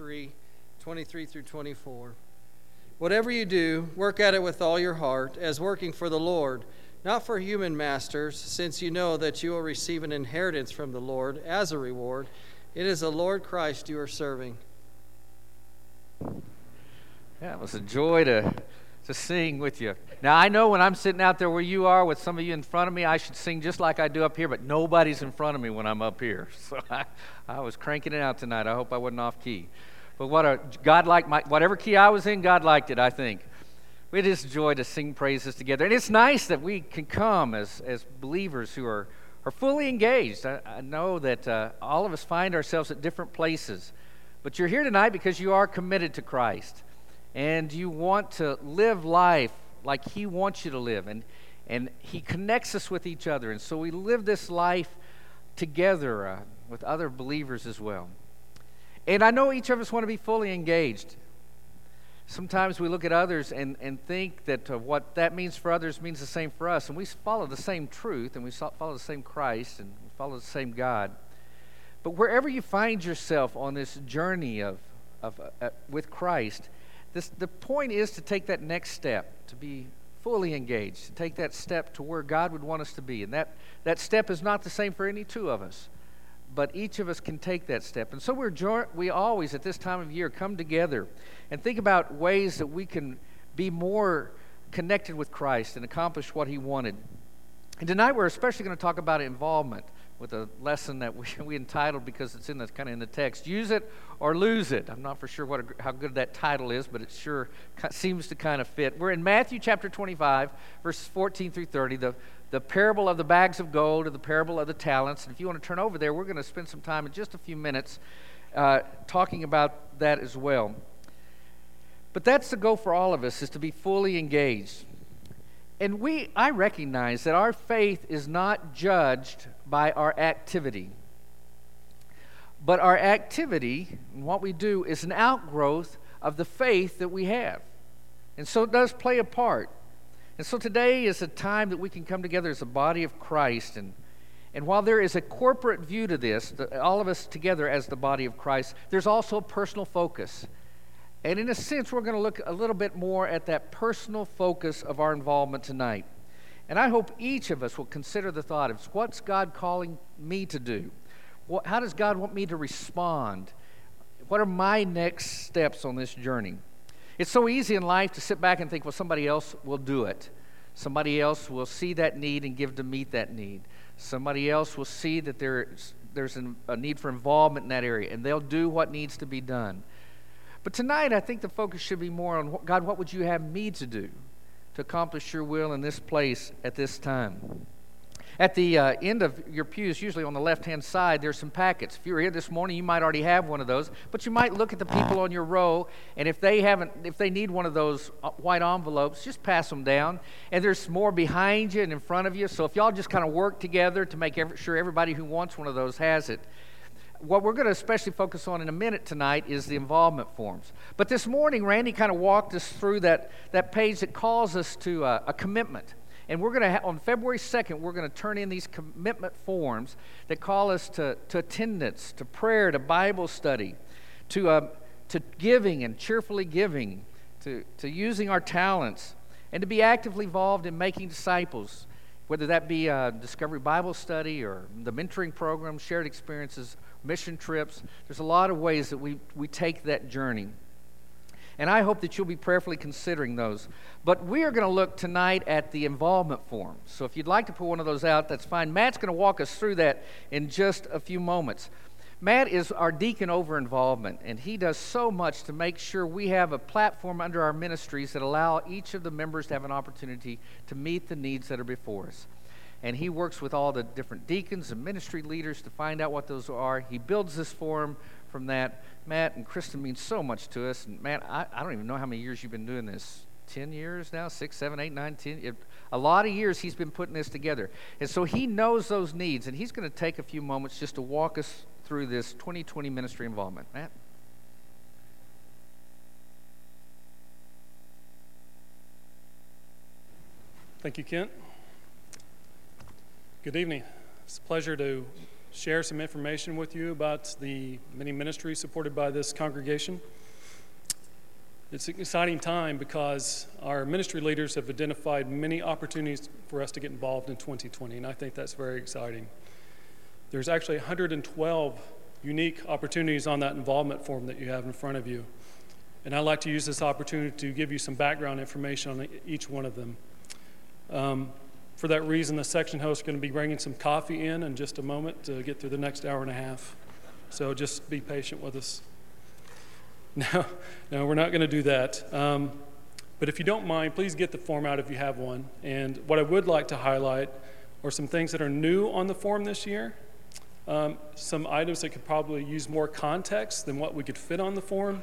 3 23 through 24. Whatever you do, work at it with all your heart, as working for the Lord, not for human masters, since you know that you will receive an inheritance from the Lord as a reward. It is the Lord Christ you are serving. Yeah, it was a joy to, to sing with you. Now, I know when I'm sitting out there where you are with some of you in front of me, I should sing just like I do up here, but nobody's in front of me when I'm up here. So I, I was cranking it out tonight. I hope I wasn't off key. But what a God liked my whatever key I was in, God liked it, I think. It is joy to sing praises together. And it's nice that we can come as, as believers who are, are fully engaged. I, I know that uh, all of us find ourselves at different places. But you're here tonight because you are committed to Christ. And you want to live life like He wants you to live. And, and He connects us with each other. And so we live this life together uh, with other believers as well. And I know each of us want to be fully engaged. Sometimes we look at others and, and think that uh, what that means for others means the same for us. And we follow the same truth and we follow the same Christ and we follow the same God. But wherever you find yourself on this journey of, of, uh, with Christ, this, the point is to take that next step, to be fully engaged, to take that step to where God would want us to be. And that, that step is not the same for any two of us but each of us can take that step. And so we're jo- we always, at this time of year, come together and think about ways that we can be more connected with Christ and accomplish what He wanted. And tonight we're especially going to talk about involvement with a lesson that we, we entitled because it's in the kind of in the text use it or lose it i'm not for sure what how good that title is but it sure seems to kind of fit we're in matthew chapter 25 verses 14 through 30 the the parable of the bags of gold or the parable of the talents. And if you want to turn over there, we're going to spend some time in just a few minutes uh, talking about that as well. But that's the goal for all of us is to be fully engaged. And we I recognize that our faith is not judged by our activity. But our activity and what we do is an outgrowth of the faith that we have. And so it does play a part. And so today is a time that we can come together as a body of Christ. And, and while there is a corporate view to this, the, all of us together as the body of Christ, there's also a personal focus. And in a sense, we're going to look a little bit more at that personal focus of our involvement tonight. And I hope each of us will consider the thought of what's God calling me to do? How does God want me to respond? What are my next steps on this journey? It's so easy in life to sit back and think, well, somebody else will do it. Somebody else will see that need and give to meet that need. Somebody else will see that there's, there's an, a need for involvement in that area, and they'll do what needs to be done. But tonight, I think the focus should be more on God, what would you have me to do to accomplish your will in this place at this time? At the uh, end of your pews, usually on the left hand side, there's some packets. If you were here this morning, you might already have one of those, but you might look at the people on your row, and if they haven't, if they need one of those uh, white envelopes, just pass them down. And there's more behind you and in front of you. So if y'all just kind of work together to make every, sure everybody who wants one of those has it. What we're going to especially focus on in a minute tonight is the involvement forms. But this morning, Randy kind of walked us through that, that page that calls us to uh, a commitment. And we're going to, ha- on February 2nd, we're going to turn in these commitment forms that call us to, to attendance, to prayer, to Bible study, to, uh, to giving and cheerfully giving, to, to using our talents, and to be actively involved in making disciples, whether that be a Discovery Bible study or the mentoring program, shared experiences, mission trips. There's a lot of ways that we, we take that journey. And I hope that you'll be prayerfully considering those. But we are going to look tonight at the involvement form. So if you'd like to put one of those out, that's fine. Matt's going to walk us through that in just a few moments. Matt is our deacon over involvement, and he does so much to make sure we have a platform under our ministries that allow each of the members to have an opportunity to meet the needs that are before us. And he works with all the different deacons and ministry leaders to find out what those are. He builds this form from that. Matt and Kristen mean so much to us. And Matt, I, I don't even know how many years you've been doing this. 10 years now, six, seven, eight, nine, ten. It, a lot of years he's been putting this together. And so he knows those needs, and he's going to take a few moments just to walk us through this 2020 ministry involvement. Matt? Thank you, Kent. Good evening. It's a pleasure to share some information with you about the many ministries supported by this congregation. It's an exciting time because our ministry leaders have identified many opportunities for us to get involved in 2020, and I think that's very exciting. There's actually 112 unique opportunities on that involvement form that you have in front of you. And I'd like to use this opportunity to give you some background information on each one of them. Um, for that reason, the section host is going to be bringing some coffee in in just a moment to get through the next hour and a half. So just be patient with us. No, no, we're not going to do that. Um, but if you don't mind, please get the form out if you have one. And what I would like to highlight are some things that are new on the form this year, um, some items that could probably use more context than what we could fit on the form,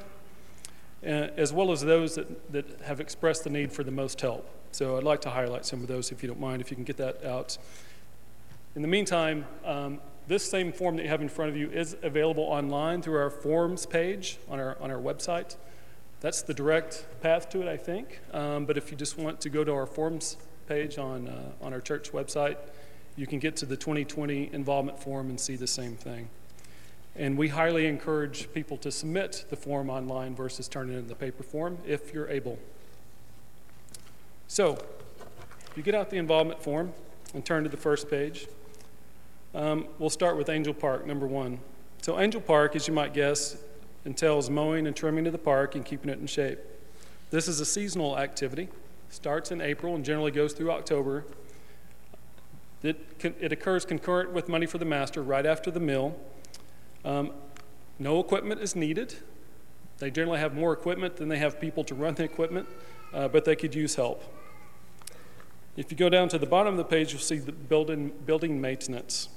uh, as well as those that, that have expressed the need for the most help. So I'd like to highlight some of those if you don't mind, if you can get that out. In the meantime, um, this same form that you have in front of you is available online through our forms page on our, on our website. That's the direct path to it, I think. Um, but if you just want to go to our forms page on, uh, on our church website, you can get to the 2020 involvement form and see the same thing. And we highly encourage people to submit the form online versus turning in the paper form if you're able. So, you get out the involvement form and turn to the first page. Um, we'll start with Angel Park, number one. So, Angel Park, as you might guess, entails mowing and trimming of the park and keeping it in shape. This is a seasonal activity, starts in April and generally goes through October. It, it occurs concurrent with money for the master right after the mill. Um, no equipment is needed. They generally have more equipment than they have people to run the equipment, uh, but they could use help. If you go down to the bottom of the page, you'll see the building, building maintenance.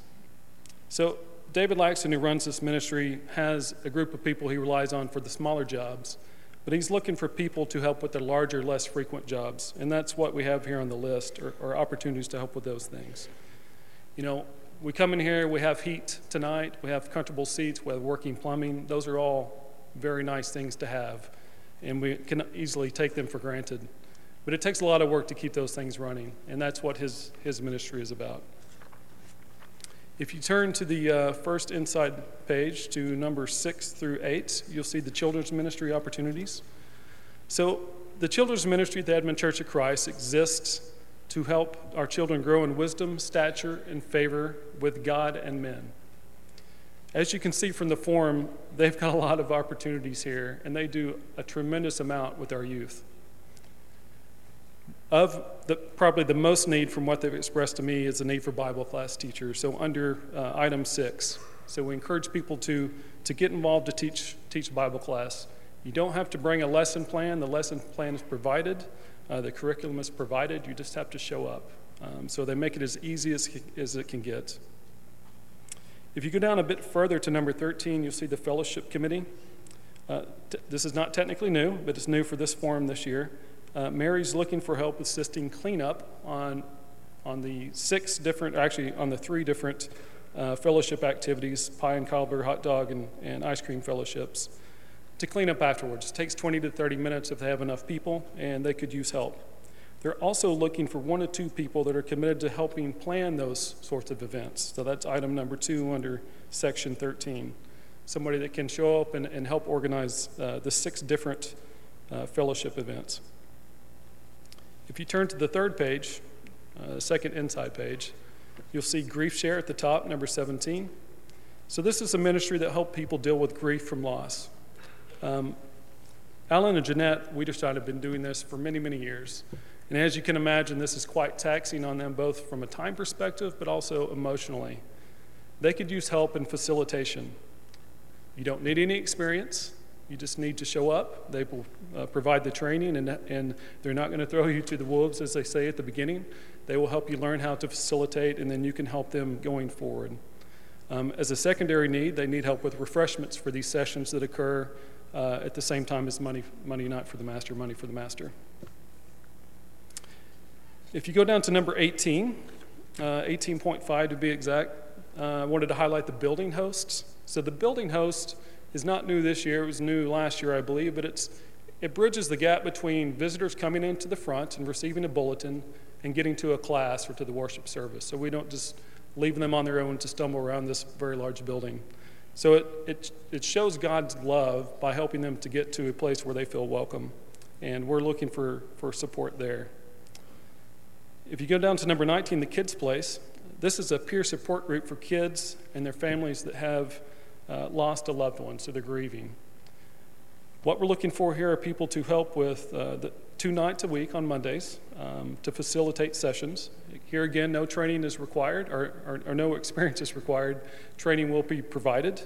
So David Laxton, who runs this ministry, has a group of people he relies on for the smaller jobs, but he's looking for people to help with the larger, less frequent jobs. And that's what we have here on the list, or, or opportunities to help with those things. You know, we come in here, we have heat tonight, we have comfortable seats, we have working plumbing. Those are all very nice things to have, and we can easily take them for granted. But it takes a lot of work to keep those things running, and that's what his, his ministry is about. If you turn to the uh, first inside page to number six through eight, you'll see the children's ministry opportunities. So, the children's ministry at the Edmond Church of Christ exists to help our children grow in wisdom, stature, and favor with God and men. As you can see from the form, they've got a lot of opportunities here, and they do a tremendous amount with our youth. Of the, probably the most need from what they've expressed to me is the need for Bible class teachers. So under uh, item six, so we encourage people to, to get involved to teach, teach Bible class. You don't have to bring a lesson plan. The lesson plan is provided. Uh, the curriculum is provided. You just have to show up. Um, so they make it as easy as, as it can get. If you go down a bit further to number 13, you'll see the fellowship committee. Uh, t- this is not technically new, but it's new for this forum this year. Uh, Mary's looking for help assisting cleanup on, on the six different, actually, on the three different uh, fellowship activities pie and cobbler, hot dog, and, and ice cream fellowships to clean up afterwards. It takes 20 to 30 minutes if they have enough people, and they could use help. They're also looking for one or two people that are committed to helping plan those sorts of events. So that's item number two under section 13. Somebody that can show up and, and help organize uh, the six different uh, fellowship events. If you turn to the third page, uh, the second inside page, you'll see Grief Share at the top, number 17. So, this is a ministry that helps people deal with grief from loss. Um, Alan and Jeanette Wiederstein have been doing this for many, many years. And as you can imagine, this is quite taxing on them both from a time perspective but also emotionally. They could use help in facilitation. You don't need any experience. You just need to show up. They will uh, provide the training, and, and they're not going to throw you to the wolves, as they say at the beginning. They will help you learn how to facilitate, and then you can help them going forward. Um, as a secondary need, they need help with refreshments for these sessions that occur uh, at the same time as money, money not for the master, money for the master. If you go down to number 18, uh, 18.5 to be exact, uh, I wanted to highlight the building hosts. So the building host is not new this year. It was new last year, I believe, but it's, it bridges the gap between visitors coming into the front and receiving a bulletin and getting to a class or to the worship service. So we don't just leaving them on their own to stumble around this very large building. So it, it, it shows God's love by helping them to get to a place where they feel welcome. And we're looking for, for support there. If you go down to number 19, the Kids Place, this is a peer support group for kids and their families that have uh, lost a loved one, so they're grieving. What we're looking for here are people to help with uh, the two nights a week on Mondays um, to facilitate sessions. Here again, no training is required or, or, or no experience is required. Training will be provided.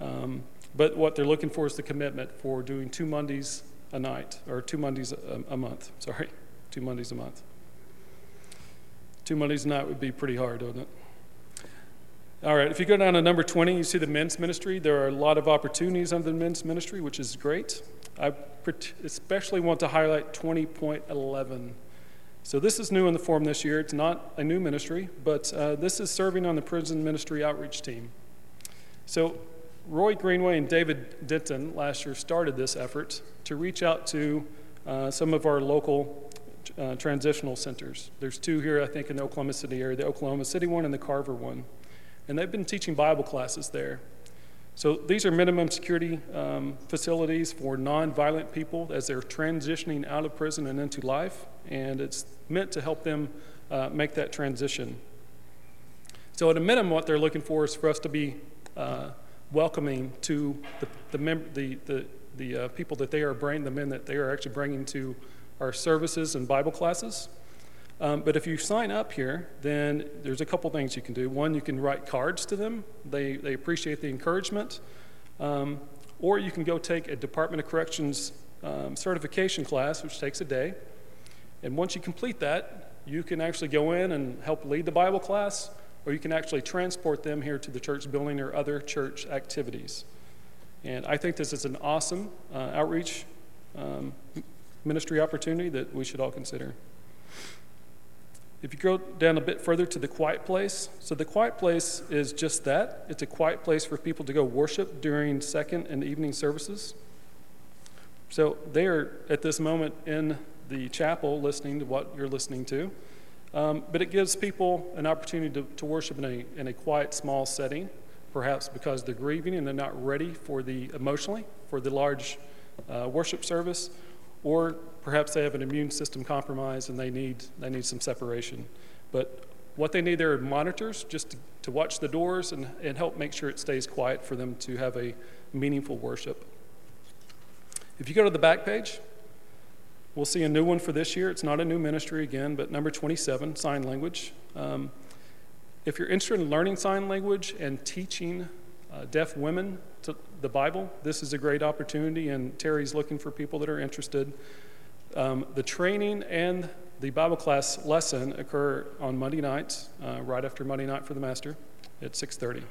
Um, but what they're looking for is the commitment for doing two Mondays a night, or two Mondays a, a month. Sorry, two Mondays a month. Two Mondays a night would be pretty hard, wouldn't it? All right, if you go down to number 20, you see the men's ministry. There are a lot of opportunities under the men's ministry, which is great. I especially want to highlight 20.11 so this is new in the form this year. It's not a new ministry, but uh, this is serving on the prison ministry outreach team. So Roy Greenway and David Denton last year started this effort to reach out to uh, some of our local uh, transitional centers. There's two here, I think, in the Oklahoma City area, the Oklahoma City one and the Carver one. And they've been teaching Bible classes there. So these are minimum security um, facilities for nonviolent people as they're transitioning out of prison and into life, and it's meant to help them uh, make that transition. So at a minimum, what they're looking for is for us to be uh, welcoming to the the, mem- the, the, the uh, people that they are bringing, the men that they are actually bringing to our services and Bible classes. Um, but if you sign up here, then there's a couple things you can do. One, you can write cards to them, they, they appreciate the encouragement. Um, or you can go take a Department of Corrections um, certification class, which takes a day. And once you complete that, you can actually go in and help lead the Bible class, or you can actually transport them here to the church building or other church activities. And I think this is an awesome uh, outreach um, ministry opportunity that we should all consider. If you go down a bit further to the quiet place, so the quiet place is just that it's a quiet place for people to go worship during second and evening services. So they are at this moment in the chapel listening to what you're listening to. Um, but it gives people an opportunity to, to worship in a, in a quiet, small setting, perhaps because they're grieving and they're not ready for the emotionally for the large uh, worship service, or perhaps they have an immune system compromise and they need, they need some separation. But what they need there are monitors just to, to watch the doors and, and help make sure it stays quiet for them to have a meaningful worship. If you go to the back page, we'll see a new one for this year. It's not a new ministry again, but number 27, sign language. Um, if you're interested in learning sign language and teaching uh, deaf women to the Bible, this is a great opportunity, and Terry's looking for people that are interested. Um, the training and the Bible class lesson occur on Monday nights, uh, right after Monday night for the master at 6:30.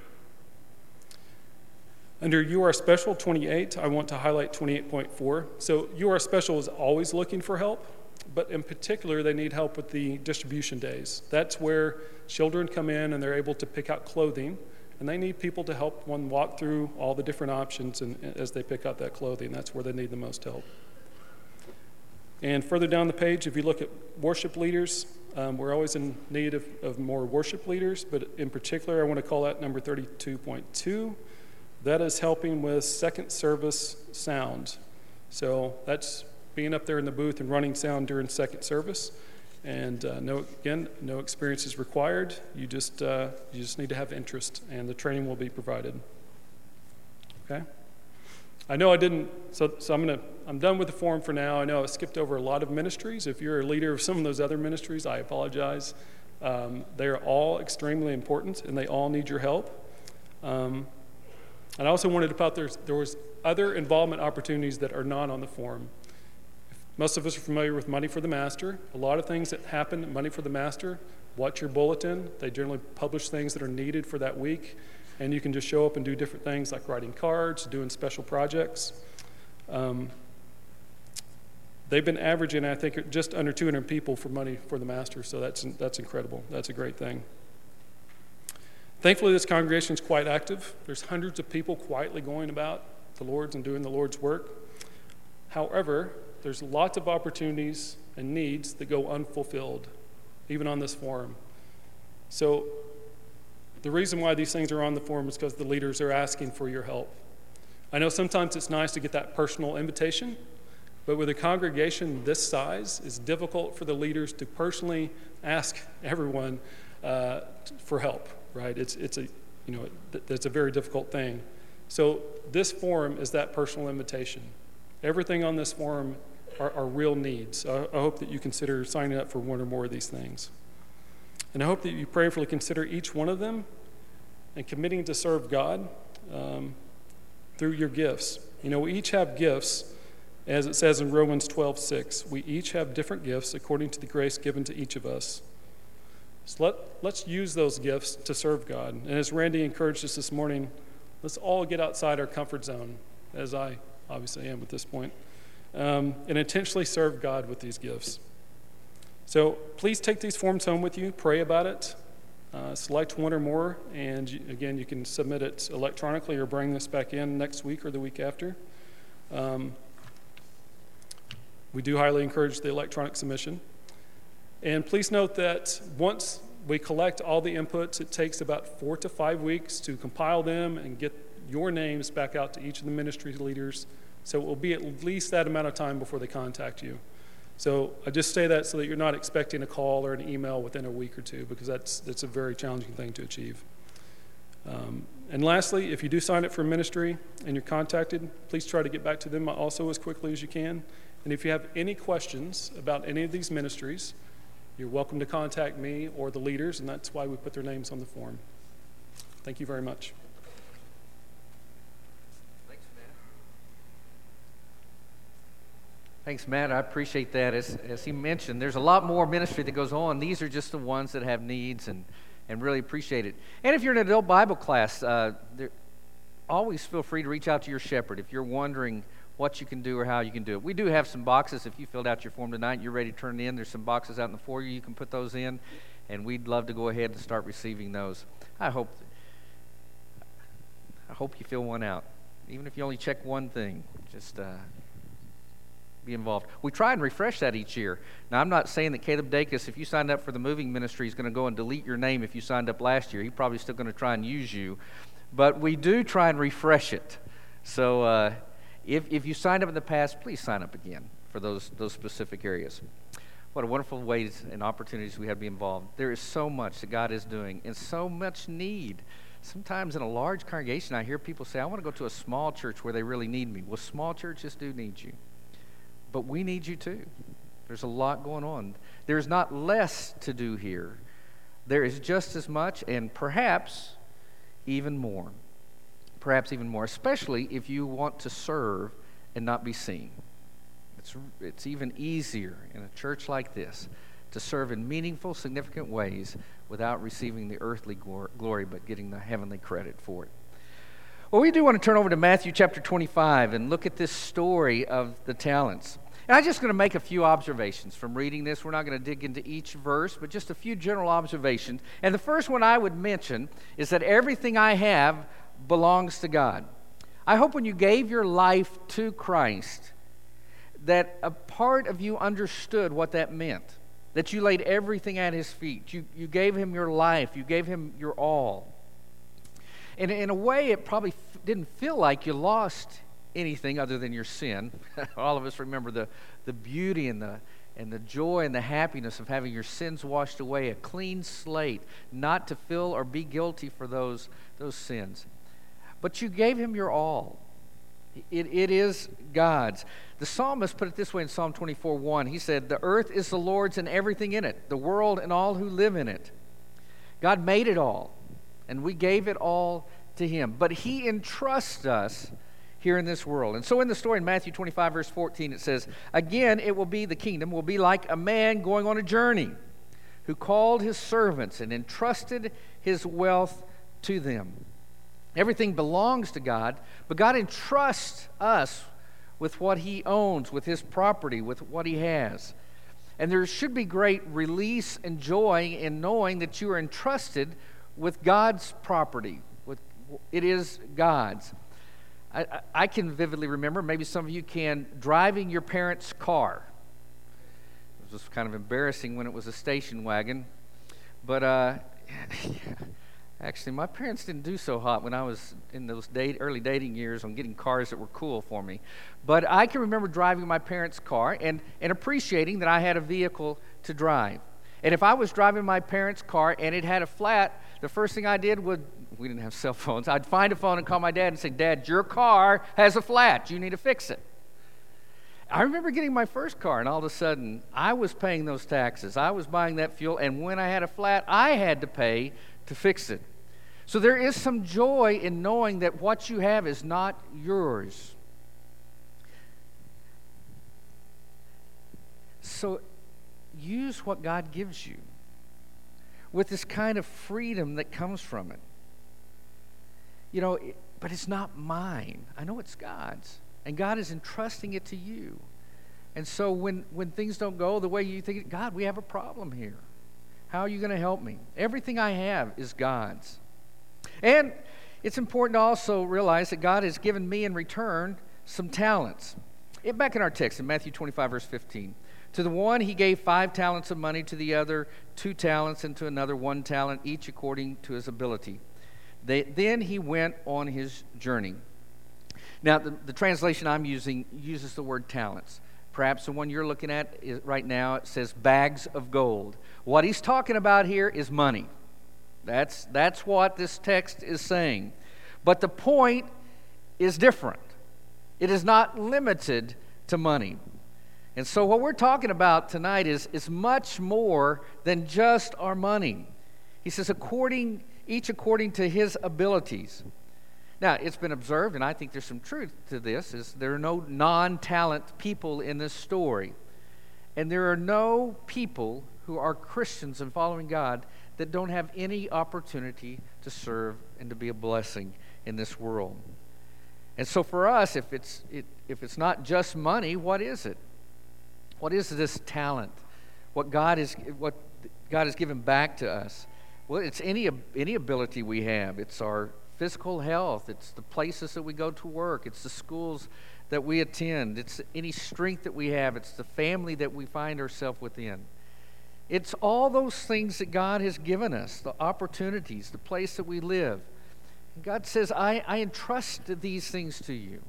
Under UR Special 28, I want to highlight 28.4. So UR Special is always looking for help, but in particular, they need help with the distribution days. That's where children come in and they're able to pick out clothing, and they need people to help one walk through all the different options and, as they pick out that clothing. That's where they need the most help. And further down the page, if you look at worship leaders, um, we're always in need of, of more worship leaders, but in particular, I want to call that number 32.2. That is helping with second service sound. So that's being up there in the booth and running sound during second service. And uh, no, again, no experience is required. You just, uh, you just need to have interest, and the training will be provided. Okay? I know I didn't, so, so I'm to, I'm done with the form for now. I know I skipped over a lot of ministries. If you're a leader of some of those other ministries, I apologize. Um, they are all extremely important and they all need your help. Um, and I also wanted to put there, there was other involvement opportunities that are not on the form. Most of us are familiar with Money for the Master. A lot of things that happen at Money for the Master, watch your bulletin. They generally publish things that are needed for that week and you can just show up and do different things like writing cards, doing special projects. Um, they've been averaging, I think, just under 200 people for money for the master, so that's, that's incredible. That's a great thing. Thankfully, this congregation is quite active. There's hundreds of people quietly going about the Lord's and doing the Lord's work. However, there's lots of opportunities and needs that go unfulfilled, even on this forum. So The reason why these things are on the form is because the leaders are asking for your help. I know sometimes it's nice to get that personal invitation, but with a congregation this size, it's difficult for the leaders to personally ask everyone uh, for help, right? It's, it's a, you know, it's a very difficult thing. So this forum is that personal invitation. Everything on this forum are, are real needs. I, I hope that you consider signing up for one or more of these things. And I hope that you prayerfully consider each one of them and committing to serve God um, through your gifts. You know, we each have gifts, as it says in Romans 12 6. We each have different gifts according to the grace given to each of us. So let, let's use those gifts to serve God. And as Randy encouraged us this morning, let's all get outside our comfort zone, as I obviously am at this point, um, and intentionally serve God with these gifts. So please take these forms home with you, pray about it, uh, select one or more, and again, you can submit it electronically or bring this back in next week or the week after. Um, we do highly encourage the electronic submission. And please note that once we collect all the inputs, it takes about four to five weeks to compile them and get your names back out to each of the ministry leaders. So it will be at least that amount of time before they contact you. So I just say that so that you're not expecting a call or an email within a week or two, because that's, that's a very challenging thing to achieve. Um, and lastly, if you do sign up for ministry and you're contacted, please try to get back to them also as quickly as you can. And if you have any questions about any of these ministries, you're welcome to contact me or the leaders, and that's why we put their names on the form. Thank you very much. Thanks, Matt. I appreciate that. As, as he mentioned, there's a lot more ministry that goes on. These are just the ones that have needs and, and really appreciate it. And if you're in an adult Bible class, uh, there, always feel free to reach out to your shepherd if you're wondering what you can do or how you can do it. We do have some boxes. If you filled out your form tonight, you're ready to turn it in. There's some boxes out in the foyer. You can put those in, and we'd love to go ahead and start receiving those. I hope. I hope you fill one out, even if you only check one thing. Just. Uh, be involved. We try and refresh that each year. Now, I'm not saying that Caleb Dacus, if you signed up for the moving ministry, is going to go and delete your name if you signed up last year. He's probably still going to try and use you. But we do try and refresh it. So uh, if, if you signed up in the past, please sign up again for those, those specific areas. What a wonderful ways and opportunities we have to be involved. There is so much that God is doing and so much need. Sometimes in a large congregation, I hear people say, I want to go to a small church where they really need me. Well, small churches do need you but we need you too. There's a lot going on. There's not less to do here, there is just as much, and perhaps even more. Perhaps even more, especially if you want to serve and not be seen. It's, it's even easier in a church like this to serve in meaningful, significant ways without receiving the earthly glory, but getting the heavenly credit for it. Well, we do want to turn over to Matthew chapter 25 and look at this story of the talents. And I'm just going to make a few observations from reading this. We're not going to dig into each verse, but just a few general observations. And the first one I would mention is that everything I have belongs to God. I hope when you gave your life to Christ, that a part of you understood what that meant. That you laid everything at his feet. You, you gave him your life. You gave him your all. And in a way, it probably f- didn't feel like you lost anything other than your sin. All of us remember the, the beauty and the, and the joy and the happiness of having your sins washed away, a clean slate, not to feel or be guilty for those, those sins. But you gave him your all. It, it is God's. The psalmist put it this way in Psalm 24 1. He said, The earth is the Lord's and everything in it, the world and all who live in it. God made it all and we gave it all to him. But he entrusts us here in this world. And so in the story in Matthew 25, verse 14, it says, Again, it will be, the kingdom will be like a man going on a journey who called his servants and entrusted his wealth to them. Everything belongs to God, but God entrusts us with what he owns, with his property, with what he has. And there should be great release and joy in knowing that you are entrusted with God's property. With, it is God's. I, I can vividly remember, maybe some of you can, driving your parents' car. It was kind of embarrassing when it was a station wagon. But uh, Actually, my parents didn't do so hot when I was in those date, early dating years on getting cars that were cool for me. But I can remember driving my parents' car and, and appreciating that I had a vehicle to drive. And if I was driving my parents' car and it had a flat, the first thing I did would, we didn't have cell phones, I'd find a phone and call my dad and say, Dad, your car has a flat. You need to fix it. I remember getting my first car, and all of a sudden, I was paying those taxes. I was buying that fuel, and when I had a flat, I had to pay to fix it. So there is some joy in knowing that what you have is not yours. So use what God gives you with this kind of freedom that comes from it. You know, but it's not mine. I know it's God's. And God is entrusting it to you. And so when, when things don't go the way you think, God, we have a problem here. How are you going to help me? Everything I have is God's. And it's important to also realize that God has given me in return some talents. Back in our text in Matthew 25, verse 15. To the one he gave five talents of money, to the other two talents, and to another one talent, each according to his ability. They, then he went on his journey. Now, the, the, translation I'm using uses the word talents. Perhaps the one you're looking at right now, it says bags of gold. What he's talking about here is money. That's, that's what this text is saying. But the point is different. It is not limited to money. And so, what we're talking about tonight is, is much more than just our money. He says, according, each according to his abilities. Now, it's been observed, and I think there's some truth to this, is there are no non-talent people in this story. And there are no people who are Christians and following God that don't have any opportunity to serve and to be a blessing in this world. And so for us, if it's, it, if it's not just money, what is it? What is this talent? What God, is, what God has given back to us? Well, it's any, any ability we have. It's our physical health. It's the places that we go to work. It's the schools that we attend. It's any strength that we have. It's the family that we find ourselves within. It's all those things that God has given us the opportunities, the place that we live. God says, I, I entrust these things to you.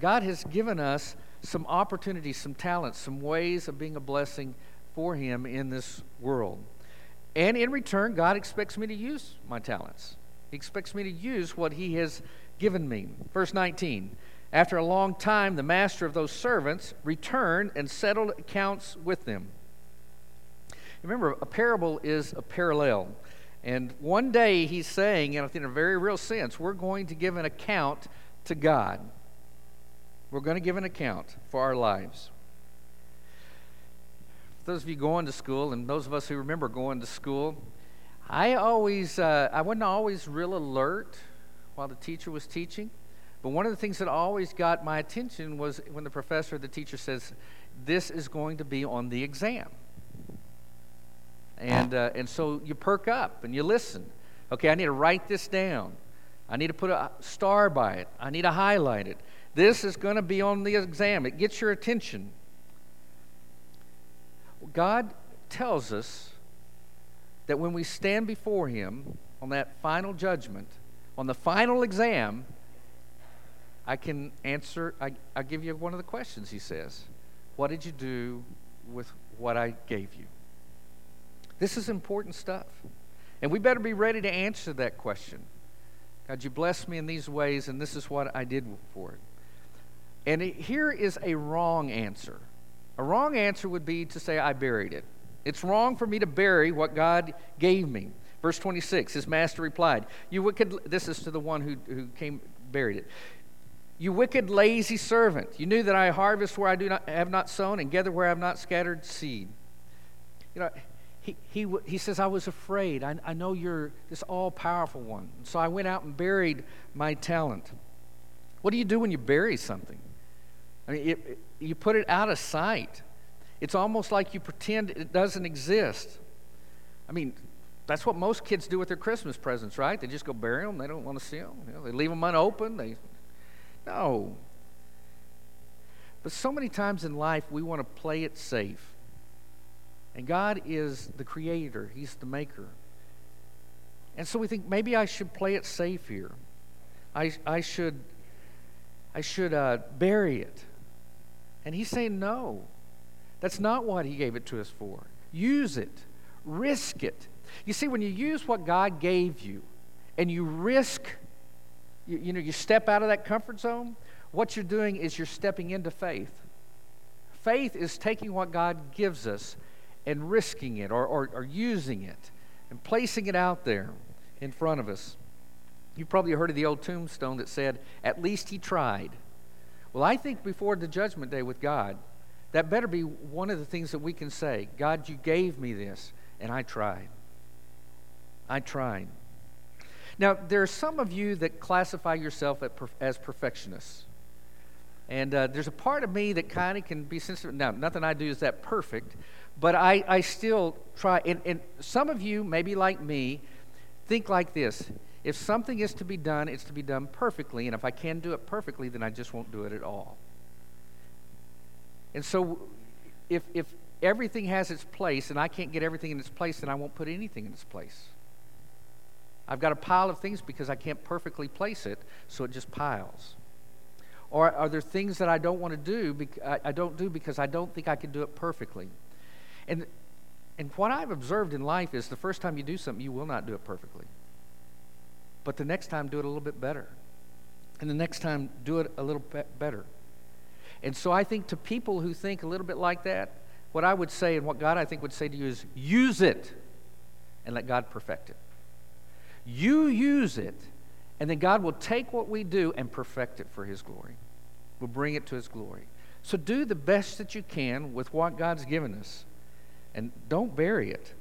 God has given us some opportunities, some talents, some ways of being a blessing for Him in this world. And in return, God expects me to use my talents. He expects me to use what He has given me. Verse 19 After a long time, the master of those servants returned and settled accounts with them. Remember, a parable is a parallel. And one day he's saying, and in a very real sense, we're going to give an account to God. We're going to give an account for our lives. For those of you going to school, and those of us who remember going to school, I always, uh, I wasn't always real alert while the teacher was teaching. But one of the things that always got my attention was when the professor, the teacher says, This is going to be on the exam. And, uh, and so you perk up and you listen. Okay, I need to write this down. I need to put a star by it. I need to highlight it. This is going to be on the exam. It gets your attention. God tells us that when we stand before Him on that final judgment, on the final exam, I can answer, I, I give you one of the questions, He says. What did you do with what I gave you? This is important stuff. And we better be ready to answer that question. God, you blessed me in these ways, and this is what I did for it. And here is a wrong answer. A wrong answer would be to say, I buried it. It's wrong for me to bury what God gave me. Verse 26, his master replied, You wicked, this is to the one who, who came, buried it. You wicked, lazy servant. You knew that I harvest where I do not, have not sown and gather where I have not scattered seed. You know, he, he, he says, I was afraid. I, I know you're this all powerful one. So I went out and buried my talent. What do you do when you bury something? I mean, it, it, you put it out of sight. It's almost like you pretend it doesn't exist. I mean, that's what most kids do with their Christmas presents, right? They just go bury them. They don't want to see them. You know, they leave them unopened. They, no. But so many times in life, we want to play it safe. And God is the creator, He's the maker. And so we think maybe I should play it safe here. I, I should, I should uh, bury it. And he's saying, no, that's not what he gave it to us for. Use it, risk it. You see, when you use what God gave you and you risk, you, you know, you step out of that comfort zone, what you're doing is you're stepping into faith. Faith is taking what God gives us and risking it or, or, or using it and placing it out there in front of us. You've probably heard of the old tombstone that said, At least he tried. Well, I think before the judgment day with God, that better be one of the things that we can say God, you gave me this, and I tried. I tried. Now, there are some of you that classify yourself as perfectionists. And uh, there's a part of me that kind of can be sensitive. Now, nothing I do is that perfect, but I, I still try. And, and some of you, maybe like me, think like this if something is to be done, it's to be done perfectly. And if I can do it perfectly, then I just won't do it at all. And so, if, if everything has its place and I can't get everything in its place, then I won't put anything in its place. I've got a pile of things because I can't perfectly place it, so it just piles. Or are there things that I don't want to do? I don't do because I don't think I can do it perfectly. And, and what I've observed in life is the first time you do something, you will not do it perfectly. But the next time, do it a little bit better. And the next time, do it a little bit better. And so I think to people who think a little bit like that, what I would say and what God I think would say to you is use it and let God perfect it. You use it, and then God will take what we do and perfect it for His glory. Will bring it to His glory. So do the best that you can with what God's given us, and don't bury it.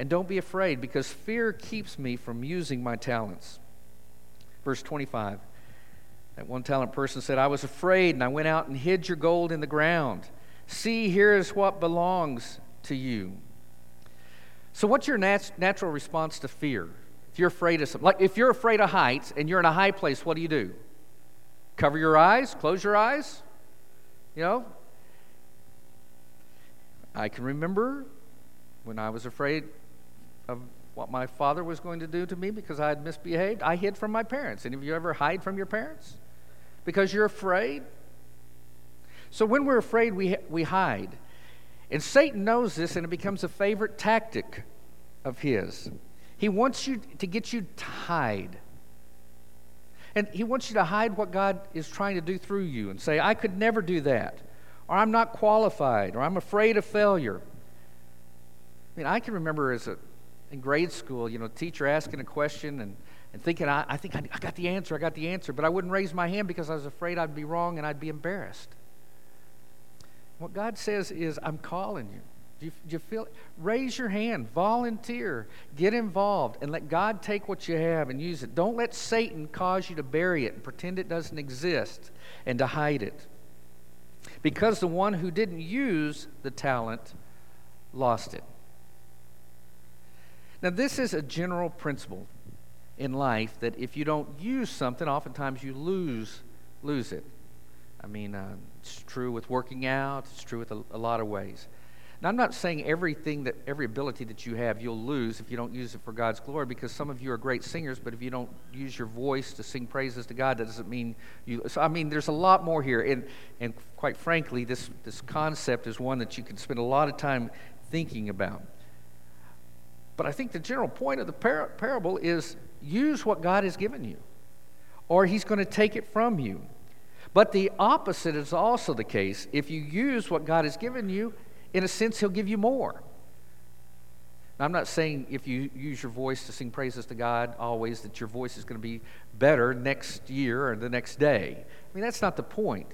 And don't be afraid because fear keeps me from using my talents. Verse 25. That one talent person said, I was afraid and I went out and hid your gold in the ground. See, here is what belongs to you. So, what's your nat- natural response to fear? If you're afraid of something, like if you're afraid of heights and you're in a high place, what do you do? Cover your eyes, close your eyes. You know? I can remember when I was afraid what my father was going to do to me because I had misbehaved, I hid from my parents. Any of you ever hide from your parents? Because you're afraid? So when we're afraid, we, we hide. And Satan knows this, and it becomes a favorite tactic of his. He wants you to get you to hide. And he wants you to hide what God is trying to do through you and say, I could never do that, or I'm not qualified, or I'm afraid of failure. I mean, I can remember as a in grade school, you know, teacher asking a question and, and thinking, I, I think I, I got the answer, I got the answer, but I wouldn't raise my hand because I was afraid I'd be wrong and I'd be embarrassed. What God says is, I'm calling you. Do you, do you feel it? Raise your hand, volunteer, get involved, and let God take what you have and use it. Don't let Satan cause you to bury it and pretend it doesn't exist and to hide it. Because the one who didn't use the talent lost it. Now, this is a general principle in life that if you don't use something, oftentimes you lose lose it. I mean, uh, it's true with working out. It's true with a, a, lot of ways. Now, I'm not saying everything that every ability that you have you'll lose if you don't use it for God's glory, because some of you are great singers, but if you don't use your voice to sing praises to God, that doesn't mean you. So, I mean, there's a lot more here, and and quite frankly, this this concept is one that you can spend a lot of time thinking about. But I think the general point of the par- parable is use what God has given you, or He's going to take it from you. But the opposite is also the case. If you use what God has given you, in a sense, He'll give you more. Now, I'm not saying if you use your voice to sing praises to God always that your voice is going to be better next year or the next day. I mean, that's not the point.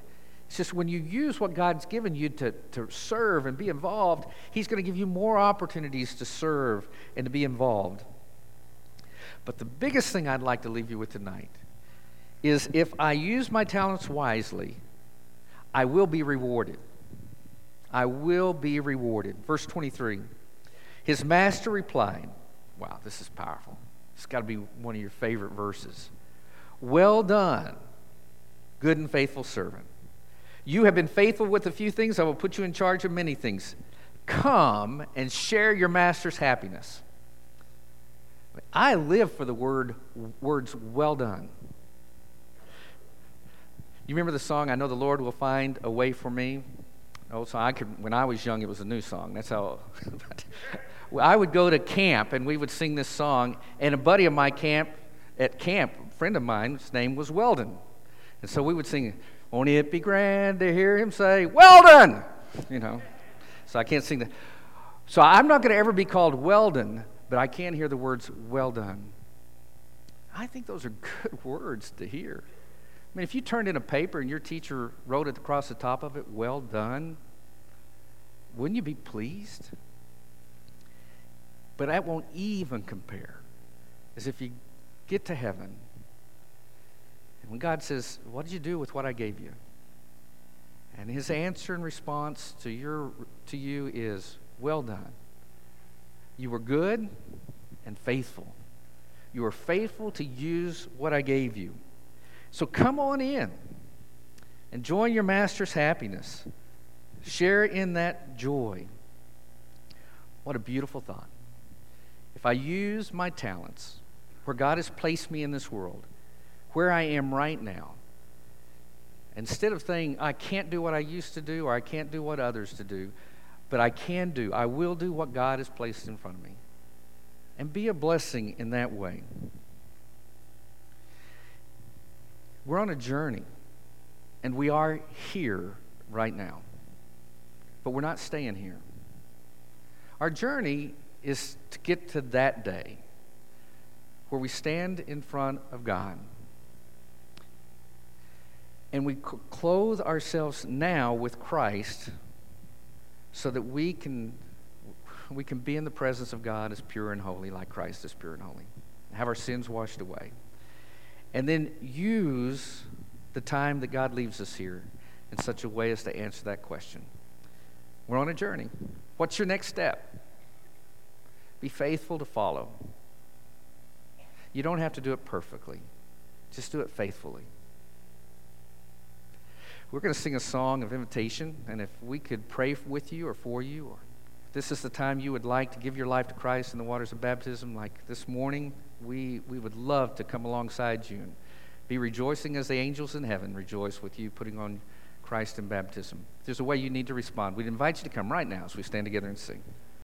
It's just when you use what God's given you to, to serve and be involved, He's going to give you more opportunities to serve and to be involved. But the biggest thing I'd like to leave you with tonight is if I use my talents wisely, I will be rewarded. I will be rewarded. Verse 23 His master replied, Wow, this is powerful. It's got to be one of your favorite verses. Well done, good and faithful servant. You have been faithful with a few things, I will put you in charge of many things. Come and share your master's happiness. I live for the word words well done. You remember the song, I know the Lord will find a way for me? Oh, so I could, when I was young, it was a new song. That's how. I would go to camp and we would sing this song, and a buddy of my camp, at camp, a friend of mine, his name was Weldon. And so we would sing, Won't it be grand to hear him say, Weldon? You know. So I can't sing that. So I'm not going to ever be called Weldon, but I can hear the words, Well done. I think those are good words to hear. I mean, if you turned in a paper and your teacher wrote it across the top of it, well done, wouldn't you be pleased? But that won't even compare as if you get to heaven and when God says, What did you do with what I gave you? And his answer and response to, your, to you is, Well done. You were good and faithful. You were faithful to use what I gave you. So come on in and join your master's happiness. Share in that joy. What a beautiful thought. If I use my talents where God has placed me in this world, where I am right now, instead of saying, I can't do what I used to do or I can't do what others to do, but I can do, I will do what God has placed in front of me. And be a blessing in that way. We're on a journey, and we are here right now. But we're not staying here. Our journey is to get to that day where we stand in front of God and we clothe ourselves now with Christ so that we can we can be in the presence of God as pure and holy like Christ is pure and holy. Have our sins washed away and then use the time that God leaves us here in such a way as to answer that question. We're on a journey. What's your next step? Be faithful to follow. You don't have to do it perfectly, just do it faithfully. We're going to sing a song of invitation, and if we could pray with you or for you, or this is the time you would like to give your life to Christ in the waters of baptism, like this morning, we, we would love to come alongside you and be rejoicing as the angels in heaven rejoice with you putting on Christ in baptism. If there's a way you need to respond, we'd invite you to come right now as we stand together and sing.